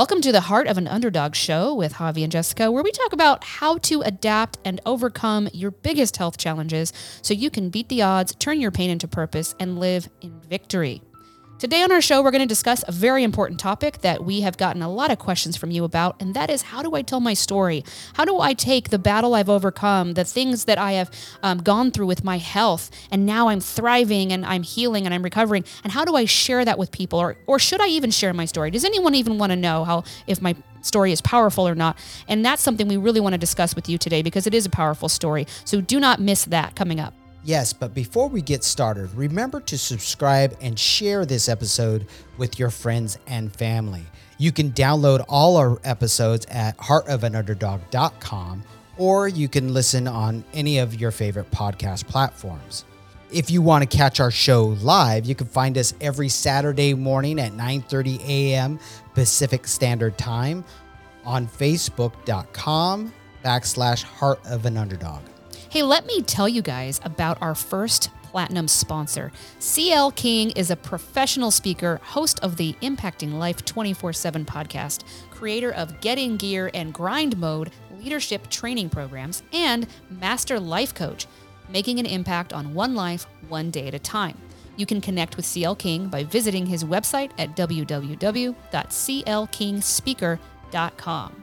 Welcome to the Heart of an Underdog show with Javi and Jessica, where we talk about how to adapt and overcome your biggest health challenges so you can beat the odds, turn your pain into purpose, and live in victory. Today on our show, we're going to discuss a very important topic that we have gotten a lot of questions from you about, and that is how do I tell my story? How do I take the battle I've overcome, the things that I have um, gone through with my health, and now I'm thriving and I'm healing and I'm recovering, and how do I share that with people? Or, or should I even share my story? Does anyone even want to know how, if my story is powerful or not? And that's something we really want to discuss with you today because it is a powerful story. So do not miss that coming up. Yes, but before we get started, remember to subscribe and share this episode with your friends and family. You can download all our episodes at heartofanunderdog.com or you can listen on any of your favorite podcast platforms. If you want to catch our show live, you can find us every Saturday morning at 9:30 a.m. Pacific Standard Time on facebook.com backslash heart of an underdog. Hey, let me tell you guys about our first platinum sponsor. CL King is a professional speaker, host of the Impacting Life 24 7 podcast, creator of Get in Gear and Grind Mode leadership training programs, and master life coach, making an impact on one life, one day at a time. You can connect with CL King by visiting his website at www.clkingspeaker.com.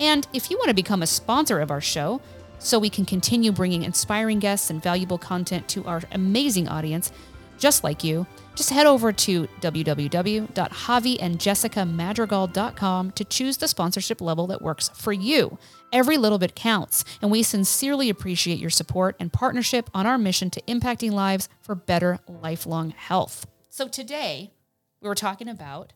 And if you want to become a sponsor of our show, so we can continue bringing inspiring guests and valuable content to our amazing audience, just like you, just head over to www.javiandjessicamadrigal.com to choose the sponsorship level that works for you. Every little bit counts, and we sincerely appreciate your support and partnership on our mission to impacting lives for better lifelong health. So today, we were talking about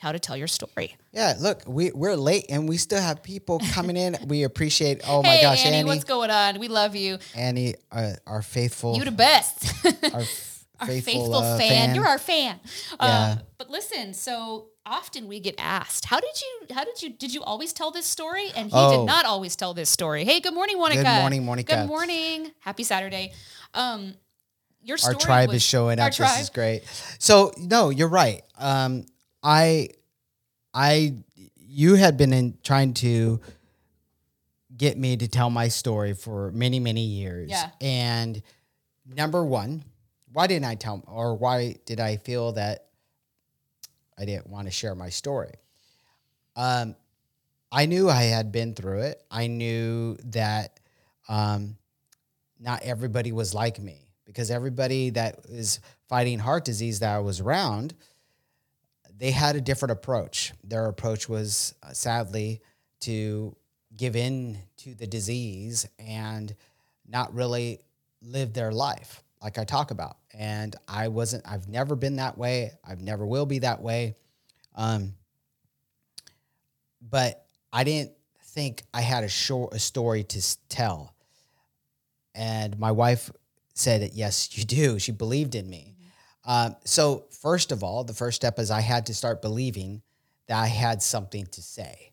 how to tell your story. Yeah, look, we we're late and we still have people coming in. we appreciate. Oh my hey, gosh, Annie, Annie, what's going on? We love you. Annie, uh, our faithful, You the best. our, f- our faithful, faithful, uh, fan. You're our fan. Yeah. Um, but listen, so often we get asked, "How did you? How did you? Did you always tell this story?" And he Oh. did not always tell this story. Hey, good morning, Monica. Good morning, Monica. Good morning. Happy Saturday. Um, your story our tribe was- is showing up. tribe. This is great. So no, you're right. Um, I, I, you had been in trying to get me to tell my story for many, many years. Yeah. And number one, why didn't I tell, or why did I feel that I didn't want to share my story? Um, I knew I had been through it. I knew that um, not everybody was like me because everybody that is fighting heart disease that I was around, they had a different approach. Their approach was uh, sadly to give in to the disease and not really live their life like I talk about. And I wasn't, I've never been that way. I've never will be that way. Um, but I didn't think I had a short a story to tell. And my wife said, "Yes, you do." She believed in me. Um, so first of all, the first step is I had to start believing that I had something to say.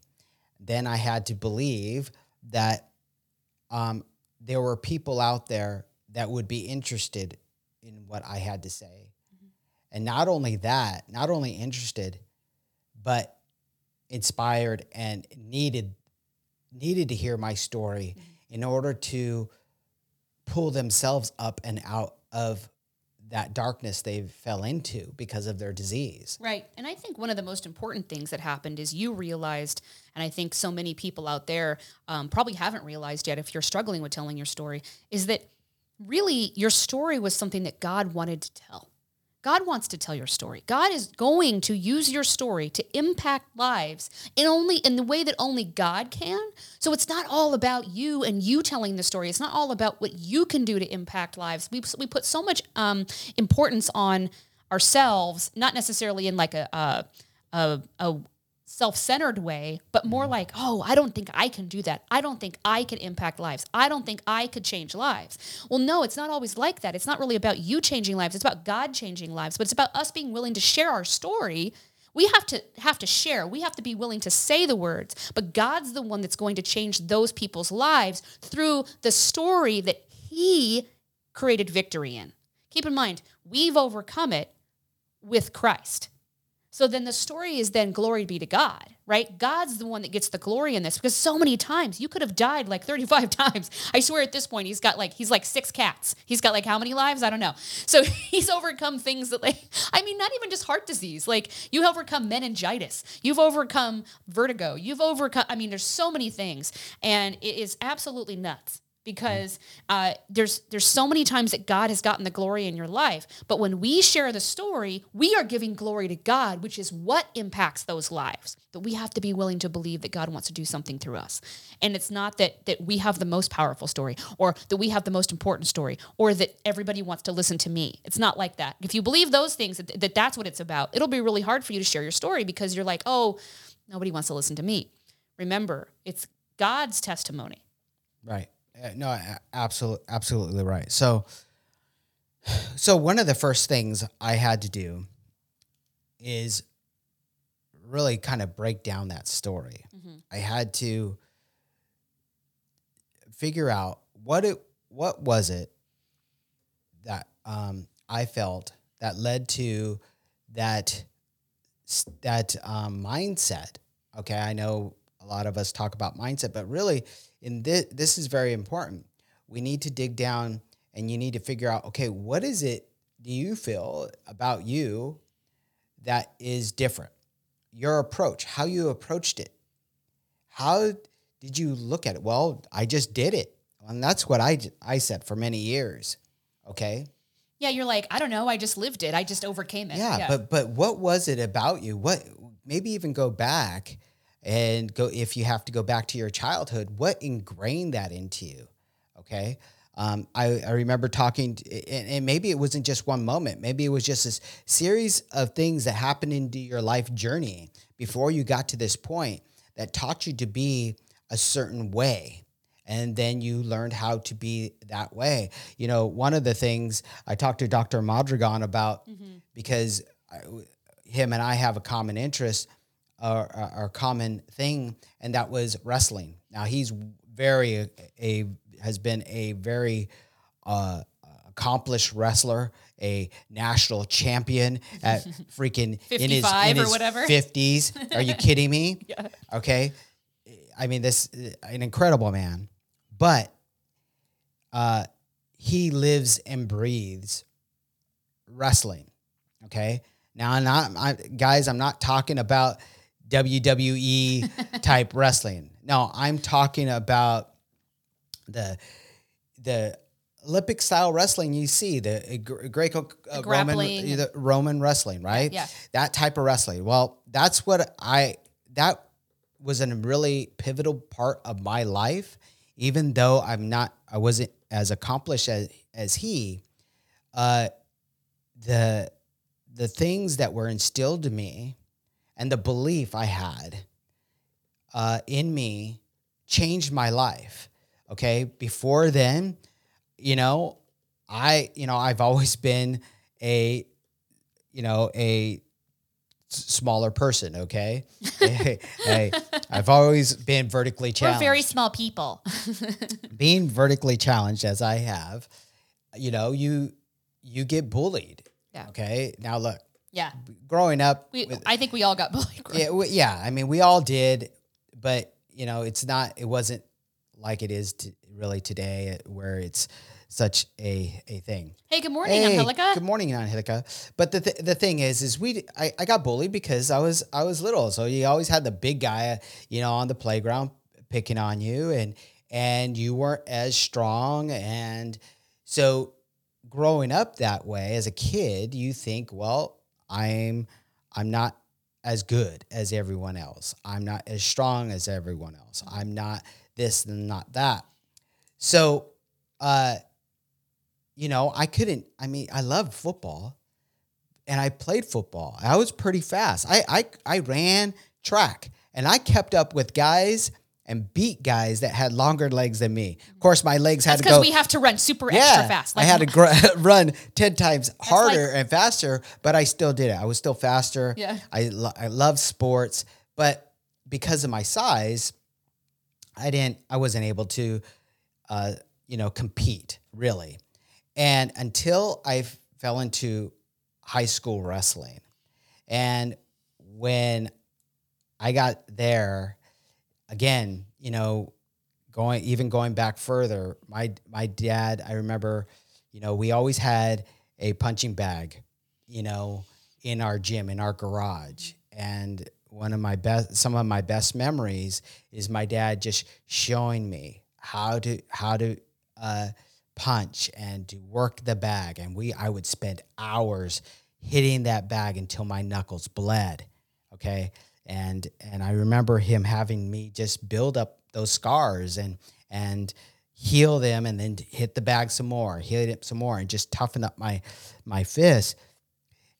Then I had to believe that um, there were people out there that would be interested in what I had to say. And not only that, not only interested, but inspired and needed needed to hear my story in order to pull themselves up and out of that darkness they fell into because of their disease. Right. And I think one of the most important things that happened is you realized, and I think so many people out there um, probably haven't realized yet if you're struggling with telling your story, is that really your story was something that God wanted to tell. God wants to tell your story. God is going to use your story to impact lives in only in the way that only God can. So it's not all about you and you telling the story. It's not all about what you can do to impact lives. We we put so much um, importance on ourselves, not necessarily in like a a, a, a self-centered way, but more mm. like, oh, I don't think I can do that. I don't think I can impact lives. I don't think I could change lives. Well, no, it's not always like that. It's not really about you changing lives. It's about God changing lives, but it's about us being willing to share our story. We have to have to share. We have to be willing to say the words, but God's the one that's going to change those people's lives through the story that he created victory in. Keep in mind, we've overcome it with Christ. So then the story is then glory be to God, right? God's the one that gets the glory in this because so many times you could have died like 35 times. I swear at this point he's got like he's like six cats. He's got like how many lives? I don't know. So he's overcome things that like I mean not even just heart disease. Like you've overcome meningitis. You've overcome vertigo. You've overcome I mean there's so many things and it is absolutely nuts because uh, there's there's so many times that God has gotten the glory in your life. But when we share the story, we are giving glory to God, which is what impacts those lives. But we have to be willing to believe that God wants to do something through us. And it's not that that we have the most powerful story or that we have the most important story or that everybody wants to listen to me. It's not like that. If you believe those things that, that that's what it's about, it'll be really hard for you to share your story because you're like, "Oh, nobody wants to listen to me." Remember, it's God's testimony. Right. Uh, no, absolutely, absolutely right. So, so one of the first things I had to do is really kind of break down that story. Mm-hmm. I had to figure out what it what was it that um, I felt that led to that that um, mindset. Okay, I know a lot of us talk about mindset, but really, in this, this is very important. We need to dig down and you need to figure out okay, what is it do you feel about you that is different? Your approach, how you approached it. How did you look at it? Well, I just did it. And that's what I, I said for many years. Okay. Yeah, you're like, I don't know, I just lived it. I just overcame it. Yeah, yeah. but but what was it about you? What maybe even go back and go if you have to go back to your childhood what ingrained that into you? Okay? Um, I, I, remember talking to, and, and, maybe it wasn't just one moment. Maybe it was just this series of things that happened into your life journey before you got to this point that taught you to be a certain way. And then you learned how to be that way. You know one of the things i talked to dr madrigan about mm-hmm. because I, him and i have a common interest our, our common thing, and that was wrestling. Now he's very a has been a very uh, accomplished wrestler, a national champion at freaking in his in his fifties. Are you kidding me? yeah. Okay, I mean this an incredible man, but uh, he lives and breathes wrestling. Okay, now I'm not I, guys. I'm not talking about WWE type wrestling. No, I'm talking about the the Olympic style wrestling you see the Greco uh, Roman the Roman wrestling, right? Yeah. That type of wrestling. Well, that's what I that was a really pivotal part of my life even though I'm not I wasn't as accomplished as as he uh the the things that were instilled to me and the belief I had uh, in me changed my life. Okay. Before then, you know, I, you know, I've always been a, you know, a smaller person. Okay. hey, I've always been vertically challenged. We're very small people. Being vertically challenged as I have, you know, you, you get bullied. Yeah. Okay. Now look, yeah. Growing up, we, with, I think we all got bullied. Yeah, we, yeah. I mean, we all did, but you know, it's not. It wasn't like it is to, really today, uh, where it's such a a thing. Hey, good morning, hey, Angelica. Good morning, Angelica. But the th- the thing is, is we I, I got bullied because I was I was little, so you always had the big guy, you know, on the playground picking on you, and and you weren't as strong, and so growing up that way as a kid, you think, well, I'm I'm not as good as everyone else. I'm not as strong as everyone else. I'm not this and not that. So, uh, you know, I couldn't. I mean, I loved football, and I played football. I was pretty fast. I I I ran track, and I kept up with guys and beat guys that had longer legs than me. Of course, my legs had That's to go. because we have to run super yeah, extra fast. Like, I had to gr- run 10 times harder like, and faster, but I still did it. I was still faster. Yeah. I, lo- I love sports, but because of my size, I didn't, I wasn't able to, uh, you know, compete really. And until I fell into high school wrestling and when I got there, again, you know, going even going back further, my my dad, I remember, you know, we always had a punching bag, you know, in our gym, in our garage. And one of my best some of my best memories is my dad just showing me how to how to uh, punch and to work the bag. And we I would spend hours hitting that bag until my knuckles bled. Okay. And and I remember him having me just build up those scars and and heal them and then hit the bag some more, hit it some more, and just toughen up my my fist.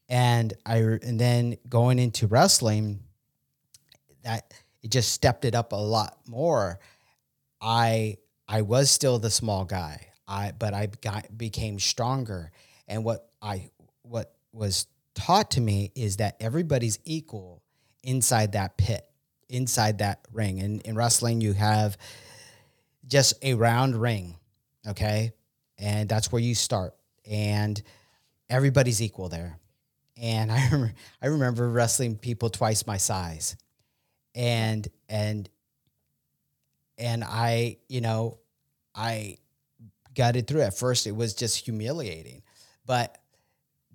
And I and then going into wrestling, that it just stepped it up a lot more. I I was still the small guy. I but I got became stronger. And what I what was taught to me is that everybody's equal inside that pit, inside that ring. And in wrestling, you have just a round ring, okay? And that's where you start. And everybody's equal there. And I remember, I remember wrestling people twice my size. And and and I, you know, I got it through. At first it was just humiliating. But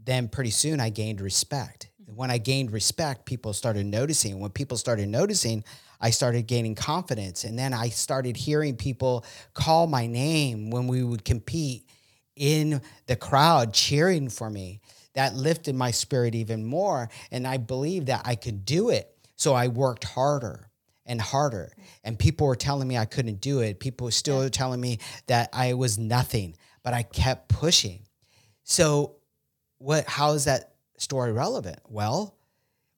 then pretty soon I gained respect. When I gained respect, people started noticing. When people started noticing, I started gaining confidence. And then I started hearing people call my name when we would compete in the crowd cheering for me. That lifted my spirit even more. And I believed that I could do it. So I worked harder and harder. And people were telling me I couldn't do it. People were still yeah. telling me that I was nothing, but I kept pushing. So what how is that story relevant? Well,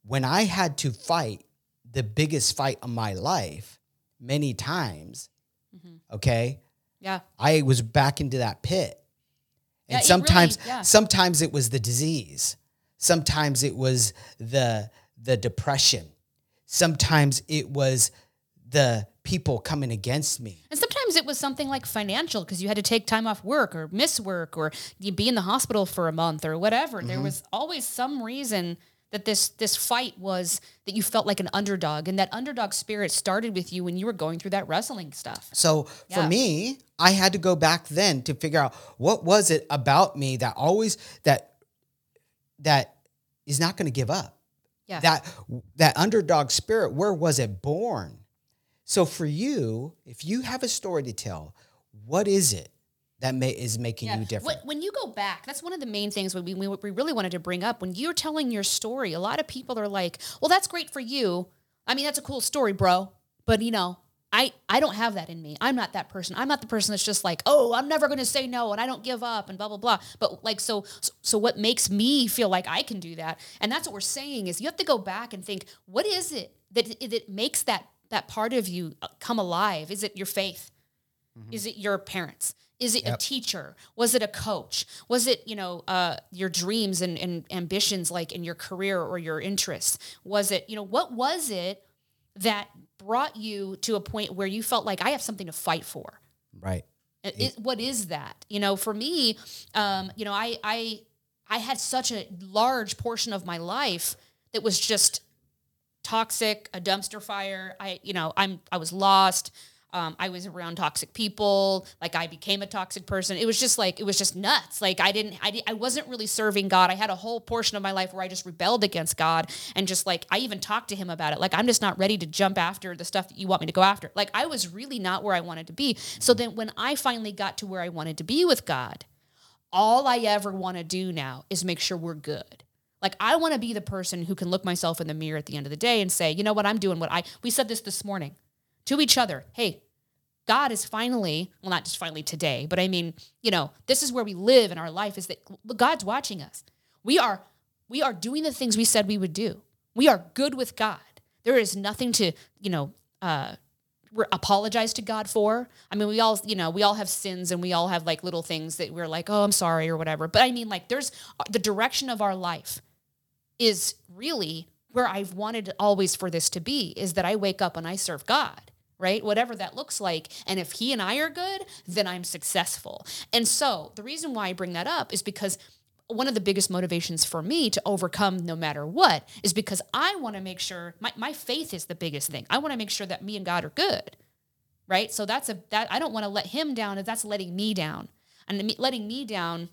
when I had to fight the biggest fight of my life many times, mm-hmm. okay? Yeah. I was back into that pit. And yeah, sometimes really, yeah. sometimes it was the disease. Sometimes it was the the depression. Sometimes it was the people coming against me. And sometimes it was something like financial because you had to take time off work or miss work or you'd be in the hospital for a month or whatever. Mm-hmm. There was always some reason that this this fight was that you felt like an underdog and that underdog spirit started with you when you were going through that wrestling stuff. So yeah. for me, I had to go back then to figure out what was it about me that always that that is not going to give up. Yeah. That that underdog spirit, where was it born? So for you, if you have a story to tell, what is it that may, is making yeah. you different? When you go back, that's one of the main things we, we, we really wanted to bring up. When you're telling your story, a lot of people are like, well, that's great for you. I mean, that's a cool story, bro. But you know, I, I don't have that in me. I'm not that person. I'm not the person that's just like, oh, I'm never going to say no and I don't give up and blah, blah, blah. But like, so, so what makes me feel like I can do that? And that's what we're saying is you have to go back and think, what is it that, that makes that that part of you uh, come alive? Is it your faith? Mm-hmm. Is it your parents? Is it yep. a teacher? Was it a coach? Was it, you know, uh, your dreams and, and ambitions like in your career or your interests? Was it, you know, what was it that brought you to a point where you felt like I have something to fight for? Right. It, what is that? You know, for me, um, you know, I, I, I had such a large portion of my life that was just toxic, a dumpster fire. I, you know, I'm I was lost. Um, I was around toxic people. Like I became a toxic person. It was just like it was just nuts. Like I didn't, I, I wasn't really serving God. I had a whole portion of my life where I just rebelled against God and just like I even talked to Him about it. Like I'm just not ready to jump after the stuff that you want me to go after. Like I was really not where I wanted to be. So then when I finally got to where I wanted to be with God, all I ever want to do now is make sure we're good. Like I want to be the person who can look myself in the mirror at the end of the day and say, you know what, I'm doing what I. We said this this morning to each other. Hey, God is finally, well, not just finally today, but I mean, you know, this is where we live in our life. Is that God's watching us? We are we are doing the things we said we would do. We are good with God. There is nothing to you know. Uh, apologize to God for. I mean, we all, you know, we all have sins and we all have like little things that we're like, oh, I'm sorry or whatever. But I mean, like, there's uh, the direction of our life is really where I've wanted always for this to be is that I wake up and I serve God, right? Whatever that looks like. And if He and I are good, then I'm successful. And so the reason why I bring that up is because one of the biggest motivations for me to overcome no matter what is because I want to make sure my, my faith is the biggest thing. I want to make sure that me and God are good. Right. So that's a, that I don't want to let him down. If that's letting me down and letting me down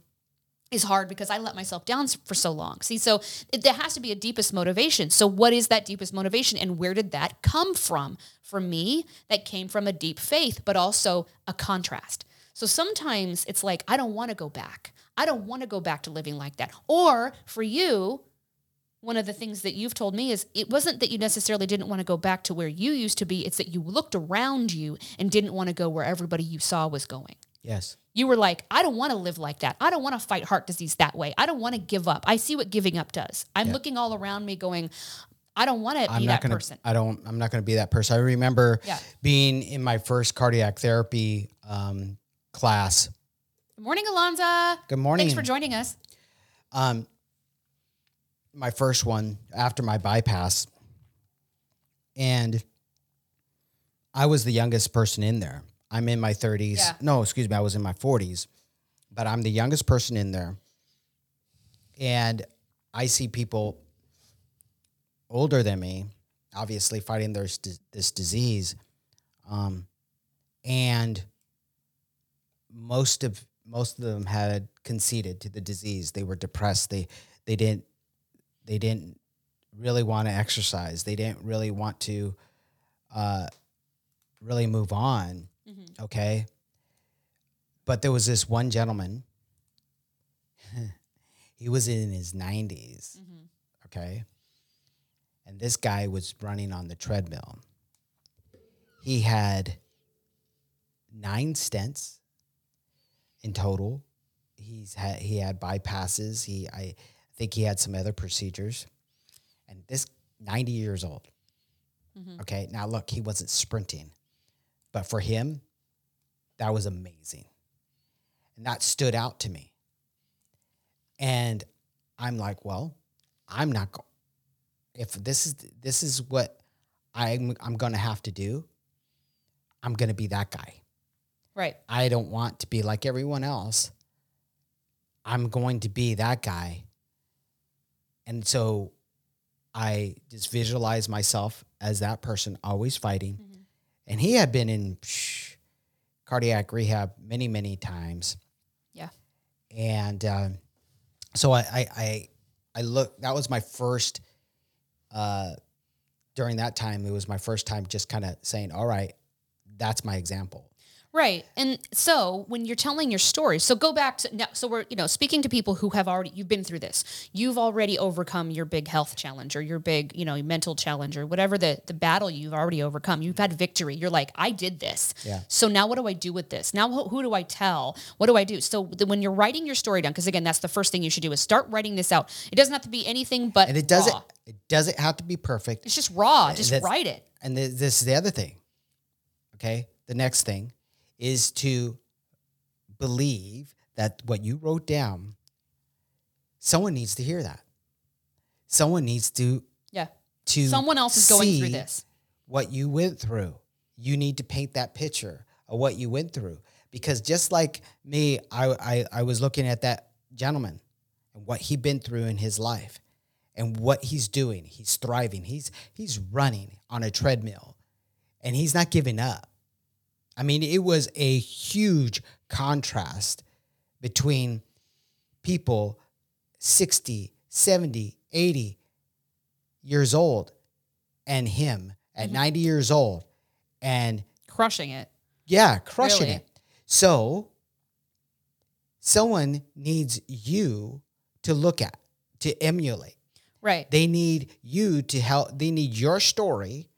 is hard because I let myself down for so long. See, so it, there has to be a deepest motivation. So, what is that deepest motivation, and where did that come from? For me, that came from a deep faith, but also a contrast. So sometimes it's like, I don't want to go back. I don't want to go back to living like that. Or for you, one of the things that you've told me is it wasn't that you necessarily didn't want to go back to where you used to be, it's that you looked around you and didn't want to go where everybody you saw was going. Yes. You were like, I don't want to live like that. I don't want to fight heart disease that way. I don't want to give up. I see what giving up does. I'm yeah. looking all around me going, I don't want to be that gonna, person. I don't, I'm not going to be that person. I remember yeah. being in my first cardiac therapy um, class. Good morning, Alonza. Good morning. Thanks for joining us. Um, my first one after my bypass. And I was the youngest person in there. I'm in my 30s. Yeah. No, excuse me, I was in my 40s, but I'm the youngest person in there. And I see people older than me, obviously fighting this, this disease. Um, and most of most of them had conceded to the disease. They were depressed. They they didn't they didn't really want to exercise. They didn't really want to uh, really move on. Okay. But there was this one gentleman. he was in his 90s. Mm-hmm. Okay. And this guy was running on the treadmill. He had nine stents in total. He's had he had bypasses. He I think he had some other procedures. And this 90 years old. Mm-hmm. Okay. Now look, he wasn't sprinting. But for him, that was amazing. And that stood out to me. And I'm like, well, I'm not going if this is this is what I'm I'm going to have to do, I'm going to be that guy. Right. I don't want to be like everyone else. I'm going to be that guy. And so I just visualize myself as that person always fighting. Mm-hmm and he had been in psh, cardiac rehab many, many times. Yeah. And uh, so I, I, I, I look. That was my first. Uh, during that time, it was my first time just kind of saying, "All right, that's my example." Right. And so when you're telling your story, so go back to now, so we're, you know, speaking to people who have already, you've been through this. You've already overcome your big health challenge or your big, you know, mental challenge or whatever the, the battle you've already overcome. You've had victory. You're like, I did this. Yeah. So now what do I do with this? Now who, who do I tell? What do I do? So the, when you're writing your story down, because again, that's the first thing you should do is start writing this out. It doesn't have to be anything but And it doesn't, raw. it doesn't have to be perfect. It's just raw. Just write it. And this is the other thing. Okay. The next thing is to believe that what you wrote down, someone needs to hear that. Someone needs to yeah to someone else is going through this. What you went through, you need to paint that picture of what you went through. Because just like me, I I, I was looking at that gentleman and what he'd been through in his life and what he's doing. He's thriving. He's he's running on a treadmill and he's not giving up. I mean, it was a huge contrast between people 60, 70, 80 years old and him at mm-hmm. 90 years old and crushing it. Yeah, crushing really? it. So, someone needs you to look at, to emulate. Right. They need you to help, they need your story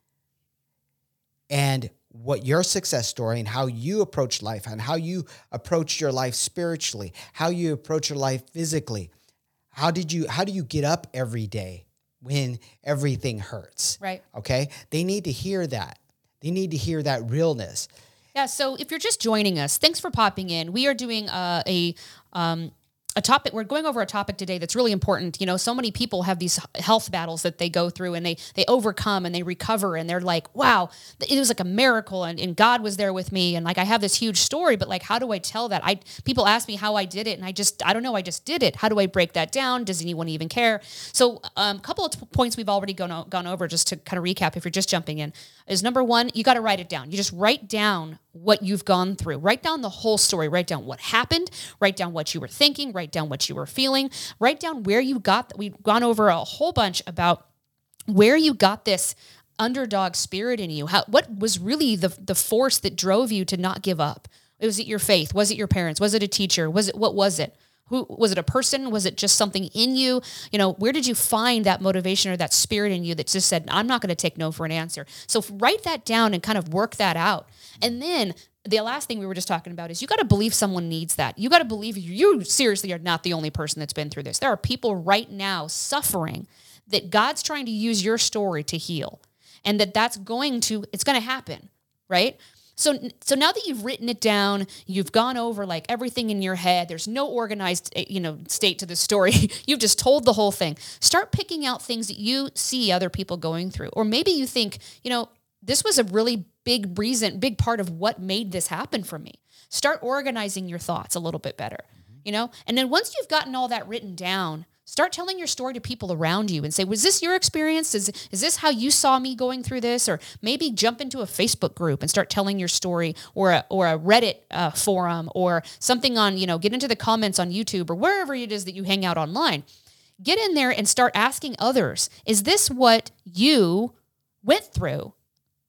and what your success story and how you approach life and how you approach your life spiritually, how you approach your life physically. How did you how do you get up every day when everything hurts? Right. Okay? They need to hear that. They need to hear that realness. Yeah, so if you're just joining us, thanks for popping in. We are doing uh, a um, a topic we're going over a topic today that's really important. You know so many people have these health battles that they go through and they they overcome and they recover and they're like wow it was like a miracle and, and god was there with me. And like i have this huge story but like how do i tell that? I people ask me how i did it and i just i don't know i just did it. How do i break that down? Does anyone even care? So a um, couple of t- points we've already gone, gone over just to kind of recap if you're just jumping in is number one you got to write it down you just write down what you've gone through. Write down the whole story. Write down what happened. Write down what you were thinking. Write down what you were feeling. Write down where you got. We've gone over a whole bunch about where you got this underdog spirit in you. How what was really the the force that drove you to not give up? Was it your faith? Was it your parents? Was it a teacher? Was it what was it? Who was it a person? Was it just something in you? You know, where did you find that motivation or that spirit in you that just said, I'm not going to take no for an answer? So write that down and kind of work that out. And then the last thing we were just talking about is you got to believe someone needs that. You got to believe you seriously are not the only person that's been through this. There are people right now suffering that God's trying to use your story to heal and that that's going to it's going to happen, right? So so now that you've written it down, you've gone over like everything in your head. There's no organized eh, you know state to the story. you've just told the whole thing. Start picking out things that you see other people going through. Or maybe you think, you know, this was a really big reason, big part of what made this happen for me. Start organizing your thoughts a little bit better, you know? And then once you've gotten all that written down, Start telling your story to people around you and say, was this your experience? Is, is this how you saw me going through this? Or maybe jump into a Facebook group and start telling your story or a, or a Reddit uh, forum or something on, you know, get into the comments on YouTube or wherever it is that you hang out online. Get in there and start asking others, is this what you went through?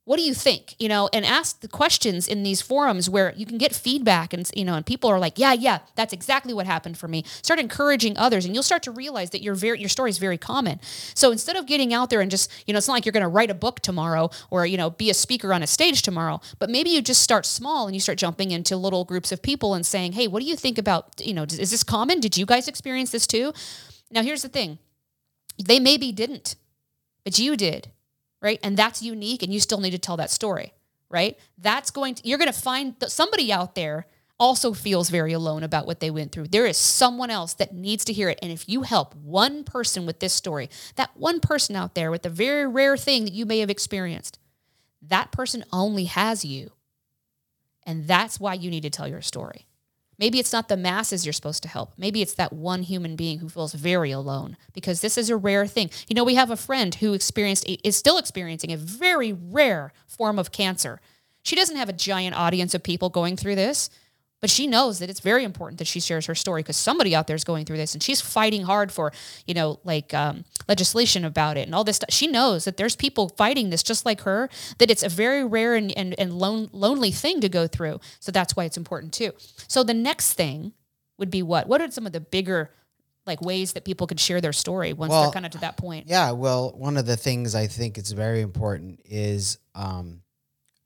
What do you think you know and ask the questions in these forums where you can get feedback and you know and people are like yeah yeah that's exactly what happened for me. Start encouraging others and you'll start to realize that your very your story is very common. So instead of getting out there and just you know it's not like you're going to write a book tomorrow or you know be a speaker on a stage tomorrow but maybe you just start small and you start jumping into little groups of people and saying hey what do you think about you know is this common? Did you guys experience this too? Now here's the thing. They maybe didn't but you did right? And that's unique and you still need to tell that story, right? That's going to, you're going to find that somebody out there also feels very alone about what they went through. There is someone else that needs to hear it. And if you help one person with this story, that one person out there with the very rare thing that you may have experienced, that person only has you. And that's why you need to tell your story. Maybe it's not the masses you're supposed to help. Maybe it's that one human being who feels very alone because this is a rare thing. You know, we have a friend who experienced is still experiencing a very rare form of cancer. She doesn't have a giant audience of people going through this, but she knows that it's very important that she shares her story because somebody out there is going through this and she's fighting hard for you know like um, legislation about it and all this stuff she knows that there's people fighting this just like her that it's a very rare and, and, and lone, lonely thing to go through. So that's why it's important too. So the next thing would be what? What are some of the bigger like ways that people could share their story once well, they're kind of to that point? yeah well one of the things i think is very important is um,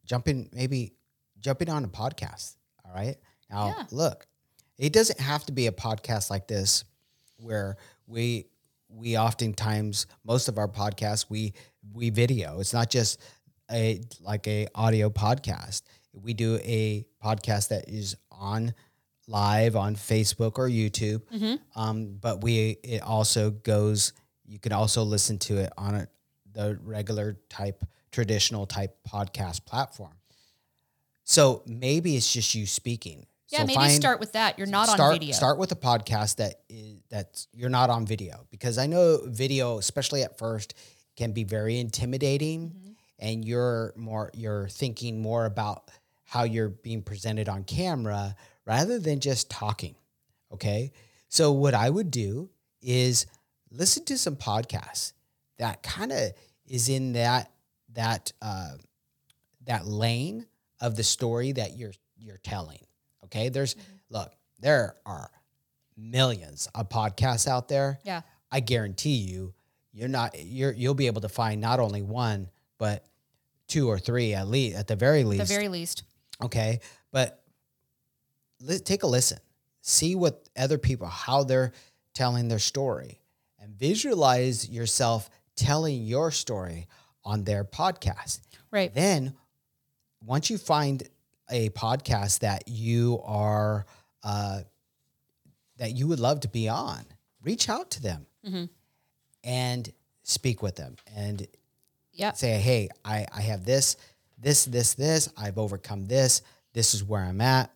jumping maybe jumping on a podcast all right now, yeah. look, it doesn't have to be a podcast like this where we we oftentimes most of our podcasts we we video. It's not just a like a audio podcast. We do a podcast that is on live on Facebook or YouTube. Mm-hmm. Um, but we it also goes. You can also listen to it on a, the regular type, traditional type podcast platform. So maybe it's just you speaking. Yeah, so maybe find, start with that. You're not start, on video. Start with a podcast that is that's you're not on video because I know video, especially at first, can be very intimidating, mm-hmm. and you're more you're thinking more about how you're being presented on camera rather than just talking. Okay, so what I would do is listen to some podcasts that kind of is in that that uh, that lane of the story that you're you're telling Okay. There's, mm-hmm. look, there are millions of podcasts out there. Yeah. I guarantee you, you're not, you're, you'll be able to find not only one, but two or three at least, at the very least. At the very least. Okay. But li- take a listen, see what other people, how they're telling their story, and visualize yourself telling your story on their podcast. Right. Then once you find a podcast that you are uh, that you would love to be on, reach out to them Mm-hmm. and speak with them and Yeah. say, hey, I, I have this, this, this, this. I've overcome this. This is where I'm at.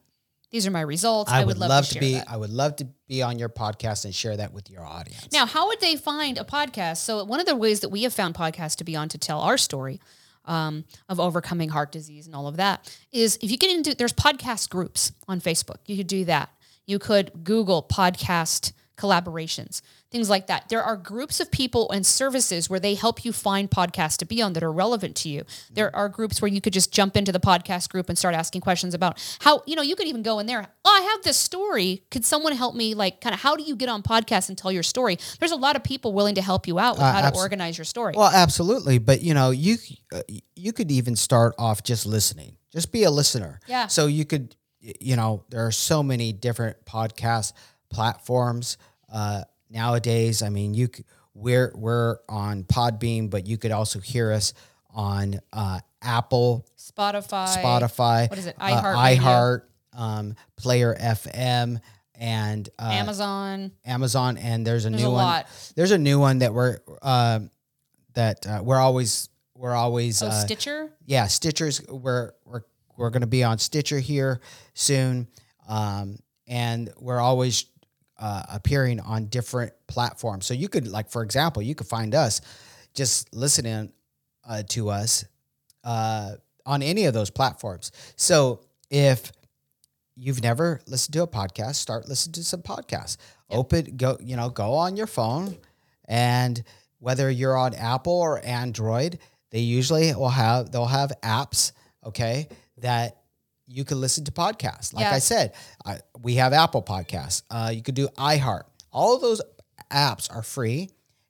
These are my results. I, would, love, to, share be. that. I would love to be on your podcast and share that with your audience. Now, how would they find a podcast? So, one of the ways that we have found podcasts to be on to tell our story um, of overcoming heart disease and all of that is if you get into there's podcast groups on Facebook. You could do that. You could Google podcast collaborations, things like that. There are groups of people and services where they help you find podcasts to be on that are relevant to you. There are groups where you could just jump into the podcast group and start asking questions about how, you know, you could even go in there. Oh, I have this story. Could someone help me? Like, kind of, how do you get on podcasts and tell your story? There's a lot of people willing to help you out with how to organize your story. Well, absolutely, but you know, you uh, you could even start off just listening. Just be a listener. Yeah. So you could, you know, there are so many different podcast platforms uh, nowadays. I mean, you we're we're on Podbean, but you could also hear us on uh, Apple, Spotify. Spotify, what is it? uh, iHeartRadio. iHeart, um, Player FM, and uh, Amazon. Amazon, and there's a There's new a one. lot. There's a new one that we're um, that uh, we're always we're always Oh, uh, Stitcher. yeah Stitchers. We're we're we're going to be on Stitcher here soon, um, and we're always uh, appearing on different platforms. So you could like for example, you could find us just listening uh, to us uh, on any of those platforms. So if you've never listened to a podcast, start listening to some podcasts. Open go, you know, go on your phone and whether you're on Apple or Android, they usually will have they'll have apps, okay, that you can listen to podcasts. Like Yeah. I said, I, we have Apple Podcasts. Uh, you could do iHeart. All of those apps are free.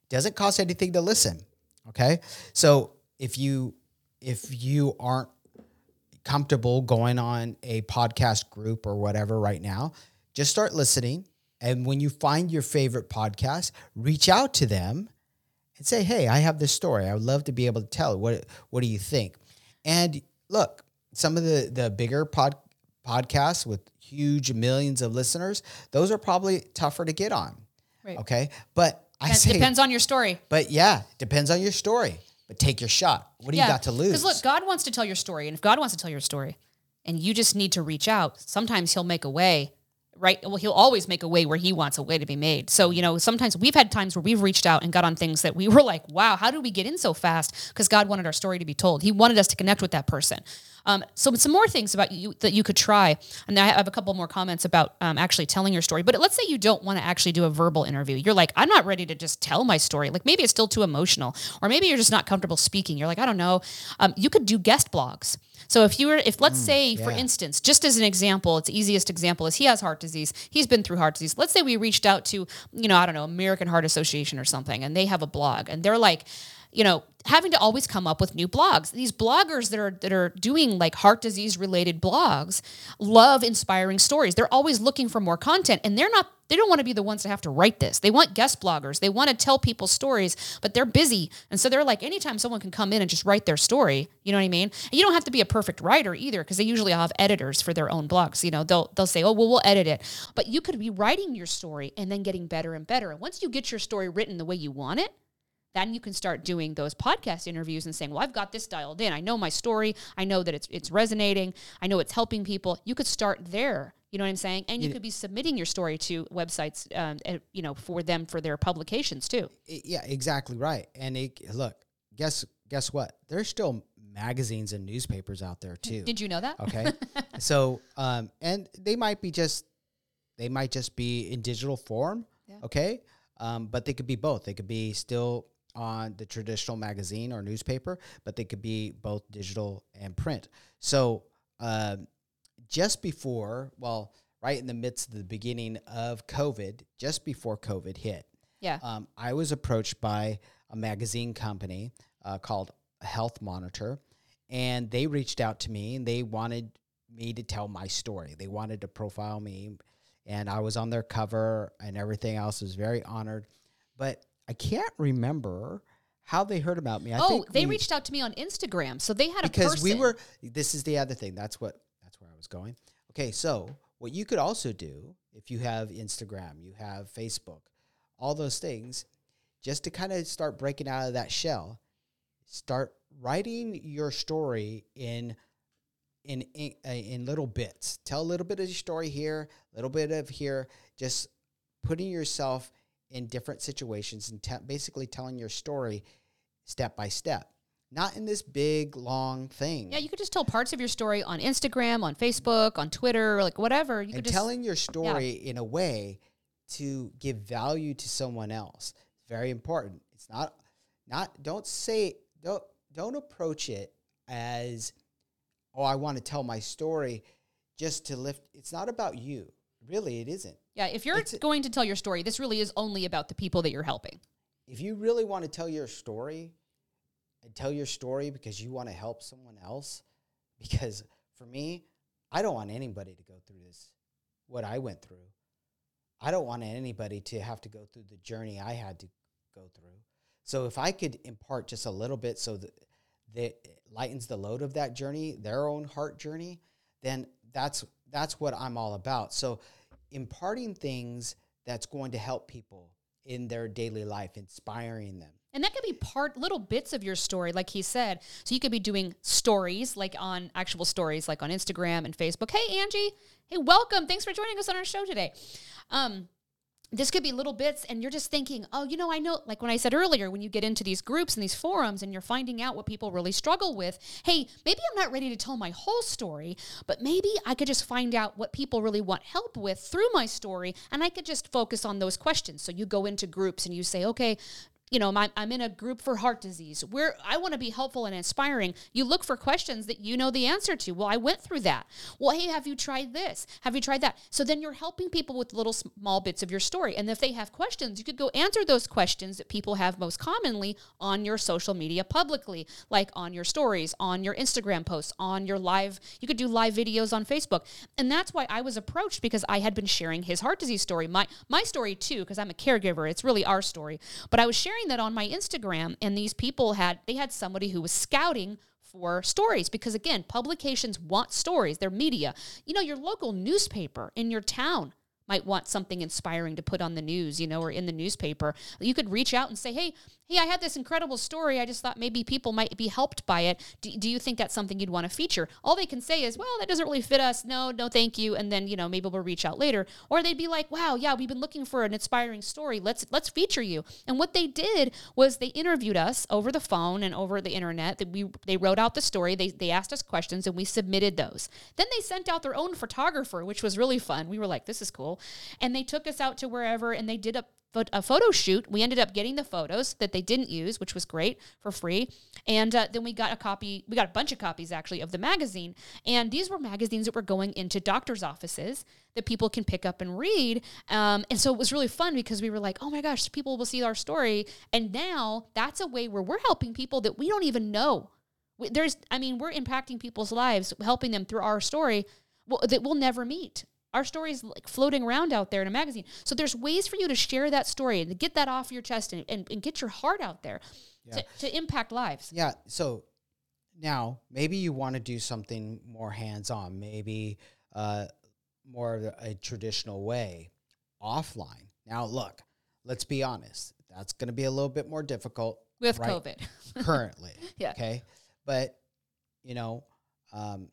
Doesn't cost anything to listen. Okay, so if you if you aren't comfortable going on a podcast group or whatever right now, just start listening. And when you find your favorite podcast, reach out to them and say, "Hey, I have this story. I would love to be able to tell. it. What What do you think?" And look, some of the the bigger pod podcasts with huge millions of listeners, those are probably tougher to get on. Right. Okay, but I say, depends on your story. but yeah, depends on your story. But take your shot. What do you got to lose? Because look, God wants to tell your story, and if God wants to tell your story, and you just need to reach out, sometimes He'll make a way. Right. Well, he'll always make a way where he wants a way to be made. So, you know, sometimes we've had times where we've reached out and got on things that we were like, wow, how did we get in so fast? Because God wanted our story to be told. He wanted us to connect with that person. Um, so, some more things about you that you could try. And I have a couple more comments about um, actually telling your story. But let's say you don't want to actually do a verbal interview. You're like, I'm not ready to just tell my story. Like maybe it's still too emotional, or maybe you're just not comfortable speaking. You're like, I don't know. Um, you could do guest blogs. So if you were, if let's mm, say, for instance, just as an example, it's the easiest example is he has heart disease. He's been through heart disease. Let's say we reached out to, you know, I don't know, American Heart Association or something, and they have a blog, and they're like, you know, having to always come up with new blogs. These bloggers that are that are doing like heart disease related blogs love inspiring stories. They're always looking for more content, and they're not. They don't want to be the ones to have to write this. They want guest bloggers. They want to tell people stories, but they're busy, and so they're like, anytime someone can come in and just write their story, you know what I mean? And you don't have to be a perfect writer either, because they usually have editors for their own blogs. You know, they'll they'll say, oh well, we'll edit it, but you could be writing your story and then getting better and better. And once you get your story written the way you want it, then you can start doing those podcast interviews and saying, "Well, I've got this dialed in. I know my story. I know that it's it's resonating. I know it's helping people." You could start there. You know what I'm saying? And you could be submitting your story to websites, um, you know, for them for their publications too. Yeah, exactly right. And it, look, guess guess what? There's still magazines and newspapers out there too. Did you know that? Okay, so um, and they might be just they might just be in digital form. Yeah. Okay, um, but they could be both. They could be still on the traditional magazine or newspaper, but they could be both digital and print. So um, just before, well, right in the midst of the beginning of COVID, just before COVID hit, Yeah. um, I was approached by a magazine company uh, called Health Monitor, and they reached out to me and they wanted me to tell my story. They wanted to profile me, and I was on their cover and everything else. I was very honored, but I can't remember how they heard about me. I oh, they we- reached out to me on Instagram, so they had a because we were. This is the other thing. That's what. Was going. Okay, so what you could also do if if you have Instagram, you have Facebook, all those things, just to kind of start breaking out of that shell, start writing your story in in in, uh, in little bits. Tell a little bit of your story here, a little bit of here, just putting yourself in different situations and te- basically telling your story step by step. Not in this big long thing. Yeah, you could just tell parts of your story on Instagram, on Facebook, on Twitter, like whatever. You and could just telling your story in a way to give value to someone else. It's very important. It's not not don't say don't don't approach it as oh I want to tell my story just to lift it's not about you. Really it isn't. Yeah, if you're It's- going to tell your story, this really is only about the people that you're helping. If you really want to tell your story and tell your story because you want to help someone else because for me I don't want anybody to go through this what I went through. I don't want anybody to have to go through the journey I had to go through. So if I could impart just a little bit so that that it lightens the load of that journey, their own heart journey, then that's that's what I'm all about. So imparting things that's going to help people in their daily life, inspiring them. And that could be part little bits of your story, like he said. So you could be doing stories, like on actual stories, like on Instagram and Facebook. Hey, Angie. Hey, welcome. Thanks for joining us on our show today. Um, this could be little bits, and you're just thinking, oh, you know, I know, like when I said earlier, when you get into these groups and these forums and you're finding out what people really struggle with, hey, maybe I'm not ready to tell my whole story, but maybe I could just find out what people really want help with through my story, and I could just focus on those questions. So you go into groups and you say, okay, you know, my, I'm in a group for heart disease where I want to be helpful and inspiring. You look for questions that you know the answer to. Well, I went through that. Well, hey, have you tried this? Have you tried that? So then you're helping people with little small bits of your story. And if they have questions, you could go answer those questions that people have most commonly on your social media publicly, like on your stories, on your Instagram posts, on your live. You could do live videos on Facebook. And that's why I was approached because I had been sharing his heart disease story, my my story too, because I'm a caregiver. It's really our story. But I was sharing that on my Instagram, and these people had they had somebody who was scouting for stories because again, publications want stories. They're media. You know, your local newspaper in your town might want something inspiring to put on the news, you know, or in the newspaper. You could reach out and say, "Hey, hey, I had this incredible story. I just thought maybe people might be helped by it. Do, do you think that's something you'd want to feature?" All they can say is, "Well, that doesn't really fit us. No, no, thank you." And then, you know, maybe we'll reach out later. Or they'd be like, "Wow, yeah, we've been looking for an inspiring story. Let's let's feature you." And what they did was they interviewed us over the phone and over the internet. That we they wrote out the story. They they asked us questions and we submitted those. Then they sent out their own photographer, which was really fun. We were like, "This is cool." And they took us out to wherever and they did a a photo shoot. We ended up getting the photos that they didn't use, which was great for free. And uh, then we got a copy, we got a bunch of copies actually of the magazine. And these were magazines that were going into doctors' offices that people can pick up and read. Um, and so it was really fun because we were like, oh my gosh, people will see our story. And now that's a way where we're helping people that we don't even know. There's, I mean, we're impacting people's lives, helping them through our story that we'll never meet. Our story is like floating around out there in a magazine. So there's ways for you to share that story and to get that off your chest and, and, and get your heart out there to, to impact lives. Yeah. So now maybe you want to do something more hands on, maybe uh, more of a, a traditional way offline. Now, look, let's be honest. That's going to be a little bit more difficult With right COVID. currently. Yeah. Okay. But, you know, um,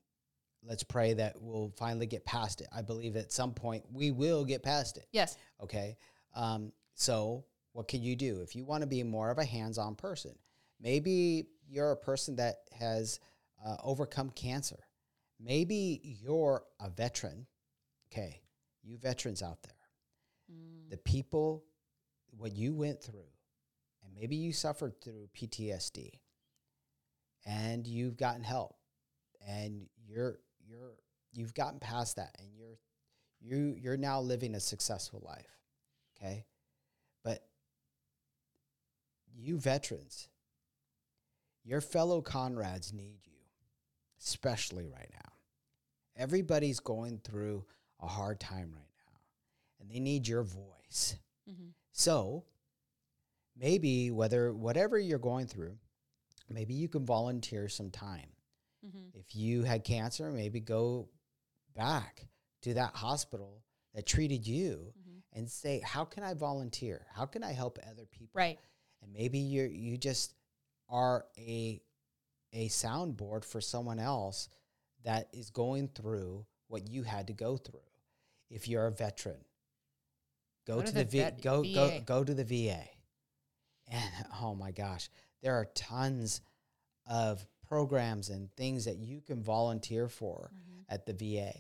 let's pray that we'll finally get past it. I believe at some point we will get past it. Yes. Okay. Um, so, what can you do if you want to be more of a hands on person? Maybe you're a person that has uh, overcome cancer. Maybe you're a veteran. Okay. You veterans out there, the people, what you went through, and maybe you suffered through PTSD and you've gotten help and you're you're you've gotten past that and you're you you're now living a successful life okay? But you veterans your fellow conrads need you especially right now. Everybody's going through a hard time right now and they need your voice. Mhm. so maybe whether whatever you're going through maybe you can volunteer some time Mhm. if you had cancer, maybe go back to that hospital that treated you and say, how can I volunteer? How can I help other people? Right. And maybe you you just are a a soundboard for someone else that is going through what you had to go through. If you're a veteran, go Go to to the, the v- vet- go go VA. go to the VA. And oh my gosh, there are tons of programs and things that you can volunteer for Mm-hmm. at the VA.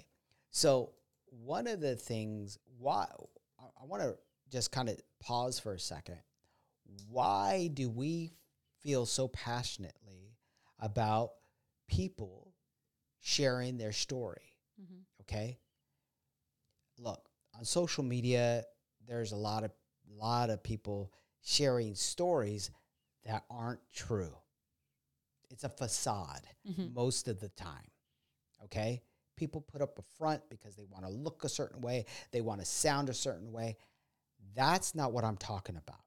So one of the things why I- I want to just kind of pause for a second. Why do we feel so passionately about people sharing their story? Mhm. Okay? Look, on social media there's a lot of lot of people sharing stories that aren't true. It's a facade Mhm. most of the time. Okay? People put up a front because they want to look a certain way, they want to sound a certain way. That's not what I'm talking about.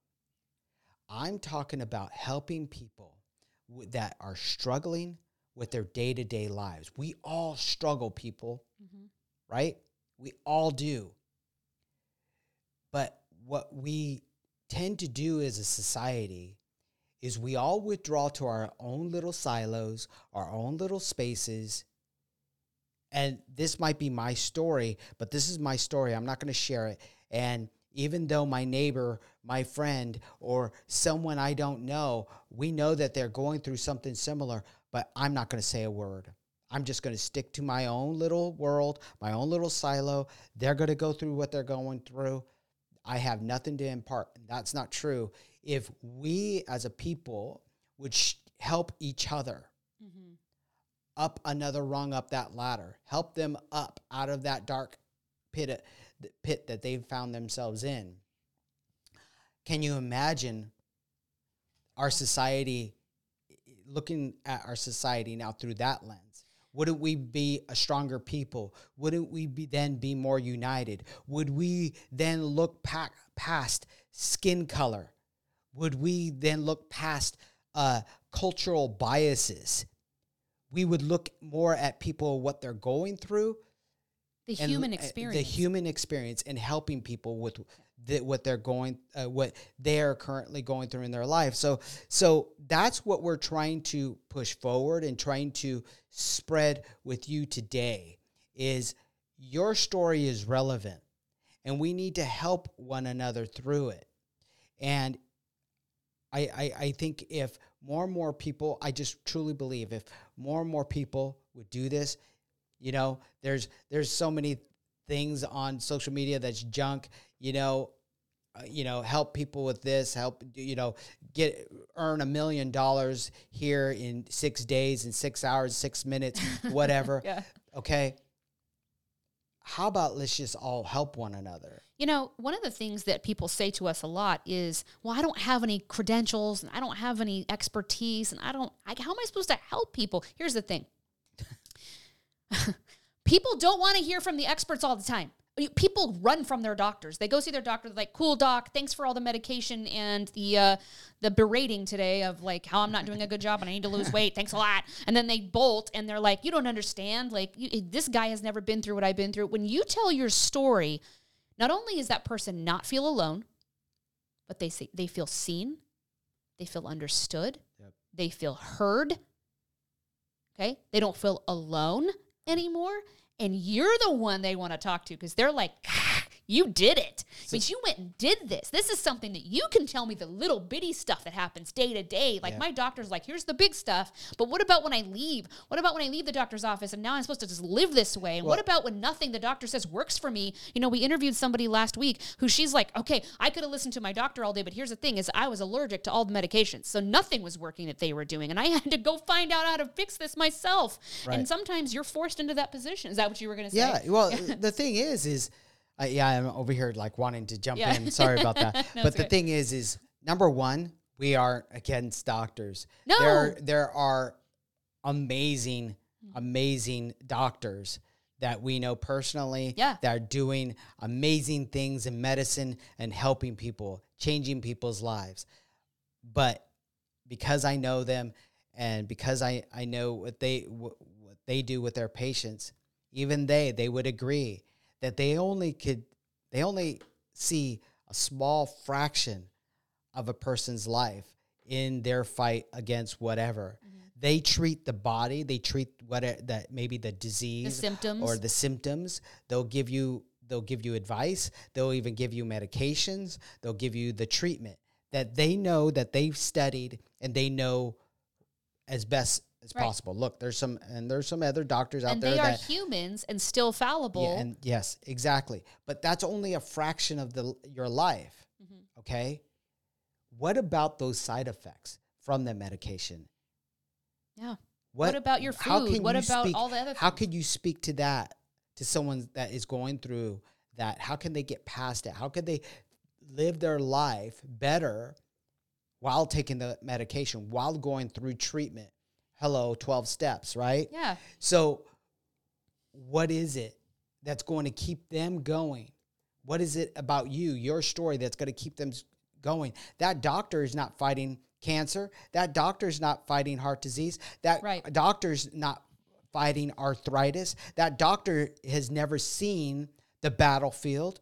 I'm talking about helping people w- that are struggling with their day to day lives. We all struggle, people, Mhm. right? We all do. But what we tend to do as a society is we all withdraw to our own little silos, our own little spaces. And this might be my story, but this is my story. I'm not going to share it. And even though my neighbor, my friend, or someone I don't know, we know that they're going through something similar, but I'm not going to say a word. I'm just going to stick to my own little world, my own little silo. They're going to go through what they're going through. I have nothing to impart. That's not true. If we as a people would sh- help each other Mhm. up another rung up that ladder, help them up out of that dark pit, pit that they've found themselves in. Can you imagine our society, looking at our society now through that lens? Wouldn't we be a stronger people? Wouldn't we be then be more united? Would we then look pa- past skin color? Would we then look past uh, cultural biases? We would look more at people what they're going through The and human uh, experience. the human experience and helping people with the, what they're going uh, what they're currently going through in their life so so that's what we're trying to push forward and trying to spread with you today is your story is relevant and we need to help one another through it and I, I, I think if more and more people, I just truly believe if more and more people would do this, you know, there's there's so many things on social media that's junk, you know, uh, you know, help people with this, help you know, get earn a million dollars here in 6 days in 6 hours, 6 minutes, whatever. Yeah. Okay? How about let's just all help one another? You know, one of the things that people say to us a lot is, "Well, I don't have any credentials and I don't have any expertise and I don't I, how am I supposed to help people?" Here's the thing. people don't want to hear from the experts all the time. People run from their doctors. They go see their doctor. They're like, "Cool, doc. Thanks for all the medication and the uh, the berating today of like how I'm not doing a good job and I need to lose weight. Thanks a lot." And then they bolt and they're like, "You don't understand. Like you, this guy has never been through what I've been through." When you tell your story, not only is that person not feel alone, but they see, they feel seen, they feel understood, Yep. they feel heard. Okay, they don't feel alone anymore, and you're the one they want to talk to because they're like, "Ah, "You did it, but you went and did this. This is something that you can tell me the little bitty stuff that happens day to day. Like Yeah. my doctor's like, here's the big stuff, but what about when I leave? What about when I leave the doctor's office and now I'm supposed to just live this way? And what about when nothing the doctor says works for me? You know, we interviewed somebody last week who she's like, okay, I could have listened to my doctor all day, but here's the thing: is I was allergic to all the medications, so nothing was working that they were doing, and I had to go find out how to fix this myself. Right. And sometimes you're forced into that position. Is that what you were going to say? Yeah. Well, the thing is, is uh, yeah, I'm over here like wanting to jump Yeah. in. Sorry about that. No, but the thing is, is number one, we aren't against doctors. No. There, there are amazing, amazing doctors that we know personally Yeah. that are doing amazing things in medicine and helping people, changing people's lives. But because I know them and because I, I know what they what they do with their patients, even they they would agree that they only could They only see a small fraction of a person's life in their fight against whatever. Mm-hmm. They treat the body, they treat what it, that maybe the disease the symptoms. or the symptoms. They'll give you they'll give you advice, they'll even give you medications, they'll give you the treatment that they know that they've studied and they know as best as Right. possible. Look, there's some and there's some other doctors out and there they are that humans and still fallible. yeah, and yes, exactly. But that's only a fraction of the your life. Mm-hmm. Okay. What about those side effects from the medication? yeah. What about your how food? What you about speak- all the other How things? could you speak to that to someone that is going through that? How can they get past it? How could they live their life better while taking the medication, while going through treatment? Hello, 12 steps, right? Yeah. So, what is it that's going to keep them going? What is it about you, your story, that's going to keep them going? That doctor is not fighting cancer. That doctor is not fighting heart disease. That Right. doctor's not fighting arthritis. That doctor has never seen the battlefield.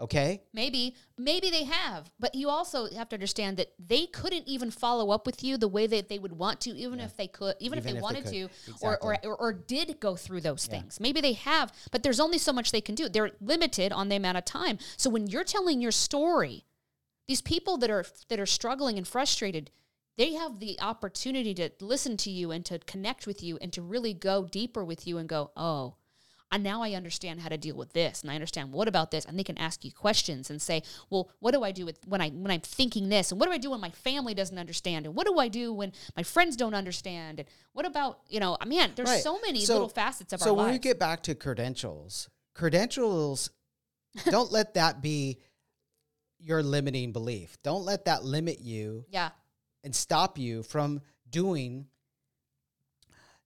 Okay. Maybe, maybe they have, but you also have to understand that they couldn't even follow up with you the way that they would want to, even if they could, even, if they if wanted could. to, or, or, or or did go through those things. Maybe they have, but there's only so much they can do. They're limited on the amount of time. So when you're telling your story, these people that are that are struggling and frustrated, they have the opportunity to listen to you and to connect with you and to really go deeper with you and go, oh. And now I understand how to deal with this, and I understand what about this, and they can ask you questions and say, "Well, what do I do with when I when I'm thinking this, and what do I do when my family doesn't understand, and what do I do when my friends don't understand, and what about you know, I mean, there's Right. so many So- little facets of so our lives. So when we get back to credentials, credentials, don't let that be your limiting belief. Don't let that limit you yeah, and stop you from doing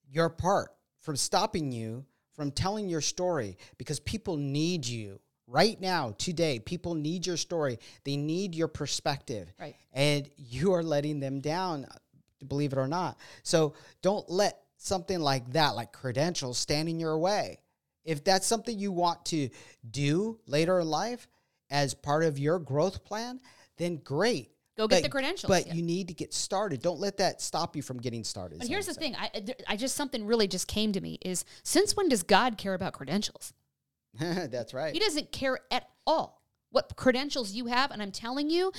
your part, from stopping you from telling your story because people need you right now, today. People need your story, they need your perspective. Right. And you are letting them down, believe it or not. So don't let something like that, like credentials, stand in your way. If that's something you want to do later in life as part of your growth plan, then great. Go get But- the credentials, But yeah. you need to get started. Don't let that stop you from getting started. But here's the thing: I, I- I just something really just came to me is since when does God care about credentials? That's right. He doesn't care at all what credentials you have, and I'm telling you,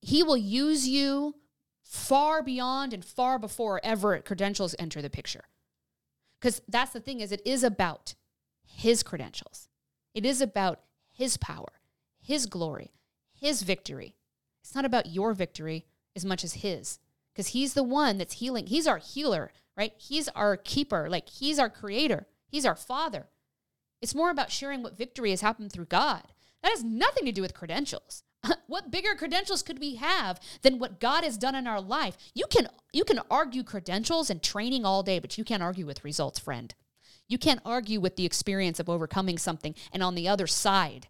He will use you far beyond and far before ever credentials enter the picture. Because that's the thing is, it is about His credentials. It is about His power, His glory, His victory. It's not about your victory as much as His, because He's the one that's healing. He's our healer, right? He's our keeper. Like He's our creator. He's our Father. It's more about sharing what victory has happened through God. That has nothing to do with credentials. what bigger credentials could we have than what God has done in our life? You can you can argue credentials and training all day, but you can't argue with results, friend. You can't argue with the experience of overcoming something and on the other side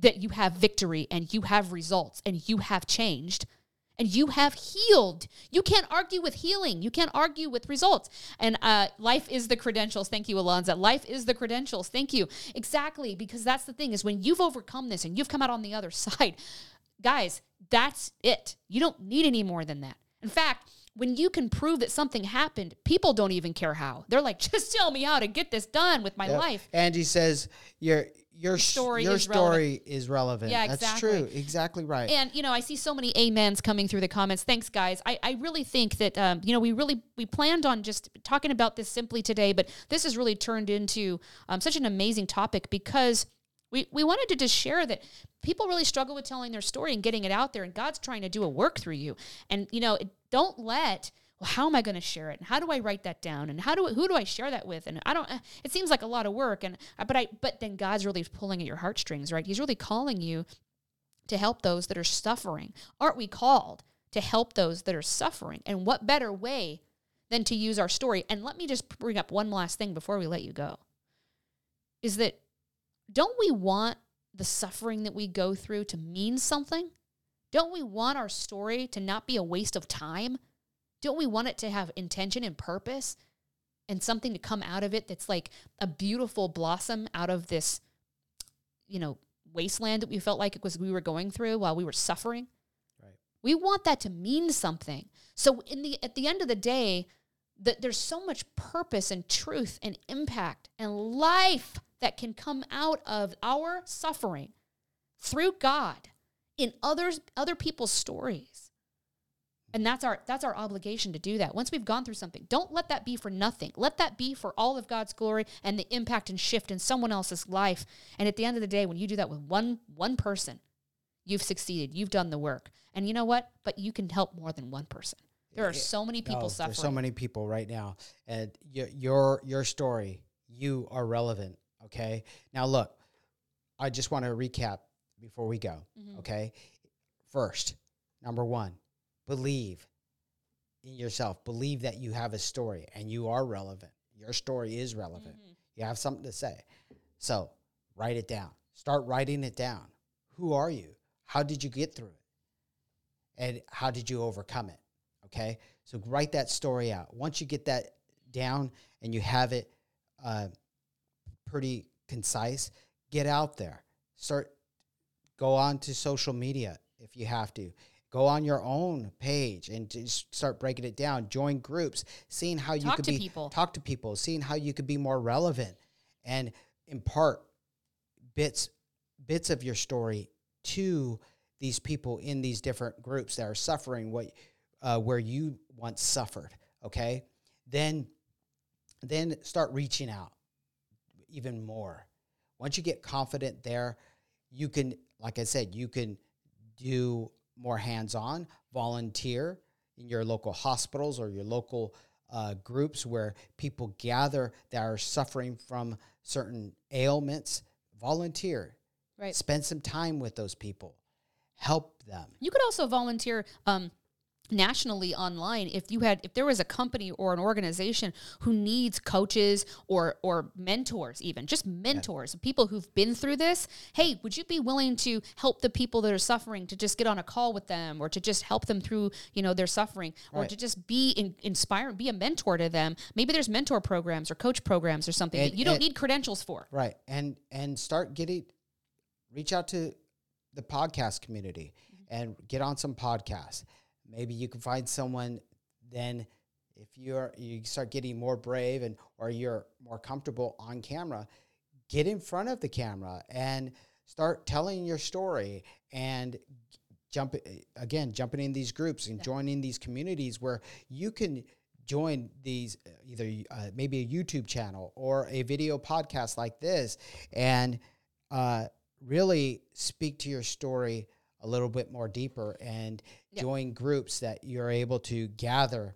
that you have victory and you have results and you have changed and you have healed. You can't argue with healing. You can't argue with results. And uh, life is the credentials. Thank you, Alonza. Life is the credentials. Thank you. Exactly, because that's the thing is when you've overcome this and you've come out on the other side, guys, that's it. You don't need any more than that. In fact, when you can prove that something happened, people don't even care how. They're like, just tell me how to get this done with my Yep. life. Angie says your your story your is story is relevant. Yeah, That's exactly. true. Exactly right. And you know, I see so many amens coming through the comments. Thanks, guys. I, I really think that um, you know we really we planned on just talking about this simply today, but this has really turned into um, such an amazing topic because we we wanted to just share that people really struggle with telling their story and getting it out there, and God's trying to do a work through you. And you know, it, don't let how am I going to share it? And how do I write that down? And how do who do I share that with? And I don't. It seems like a lot of work. And uh, but I but then God's really pulling at your heartstrings, right? He's really calling you to help those that are suffering. Aren't we called to help those that are suffering? And what better way than to use our story? And let me just bring up one last thing before we let you go. Is that don't we want the suffering that we go through to mean something? Don't we want our story to not be a waste of time? Don't we want it to have intention and purpose and something to come out of it that's like a beautiful blossom out of this, you know, wasteland that we felt like it was we were going through while we were suffering. Right. We want that to mean something. So in the at the end of the day, that there's so much purpose and truth and impact and life that can come out of our suffering through God in others other people's stories. And that's our that's our obligation to do that. Once we've gone through something, don't let that be for nothing. Let that be for all of God's glory and the impact and shift in someone else's life. And at the end of the day, when you do that with one one person, you've succeeded. You've done the work. And you know what? But you can help more than one person. There are so many people No, suffering. There's so many people right now, and your your your story, you are relevant. Okay. Now look, I just want to recap before we go. Mm-hmm. Okay. First, number one, believe in yourself. Believe that you have a story and you are relevant. Your story is relevant. Mm-hmm. You have something to say. So write it down. Start writing it down. Who are you? How did you get through it? And how did you overcome it? Okay. So write that story out. Once you get that down and you have it uh, pretty concise, get out there. Start, go on to social media if you have to. Go on your own page and just start breaking it down. Join groups, seeing how you could be people. talk to people, seeing how you could be more relevant, and impart bits bits of your story to these people in these different groups that are suffering what uh, where you once suffered okay then then start reaching out even more once you get confident there you can like i said you can do more hands-on volunteer in your local hospitals or your local uh, groups where people gather that are suffering from certain ailments volunteer. Right. spend some time with those people. Help them. You could also volunteer um, nationally online if you had if there was a company or an organization who needs coaches or or mentors even just mentors people who've been through this hey would you be willing to help the people that are suffering to just get on a call with them or to just help them through you know their suffering or to just be in, inspiring be a mentor to them? Maybe there's mentor programs or coach programs or something And- that you don't and- need credentials for. Right. And and start getting reach out to the podcast community mm-hmm. and get on some podcasts. Maybe you can find someone then if you're you start getting more brave and or you're more comfortable on camera, get in front of the camera and start telling your story and jump again jumping in these groups and joining these communities where you can join these either uh, maybe a YouTube channel or a video podcast like this and uh, really speak to your story a little bit more deeper and join groups that you're able to gather.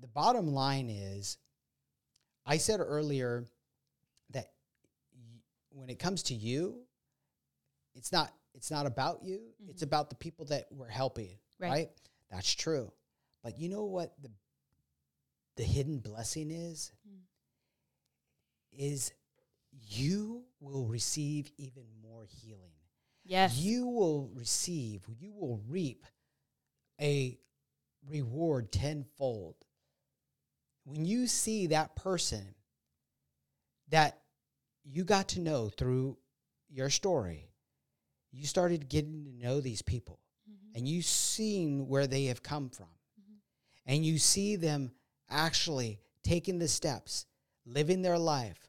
The bottom line is, I said earlier that y- when it comes to you, it's not it's not about you. Mm-hmm. It's about the people that we're helping. Right. right? That's true. But you know what the the hidden blessing is? Mm. Is you will receive even more healing. Yes You will receive, you will reap a reward tenfold. When you see that person that you got to know through your story, you started getting to know these people mm-hmm. and you seen where they have come from. Mm-hmm. And you see them actually taking the steps, living their life,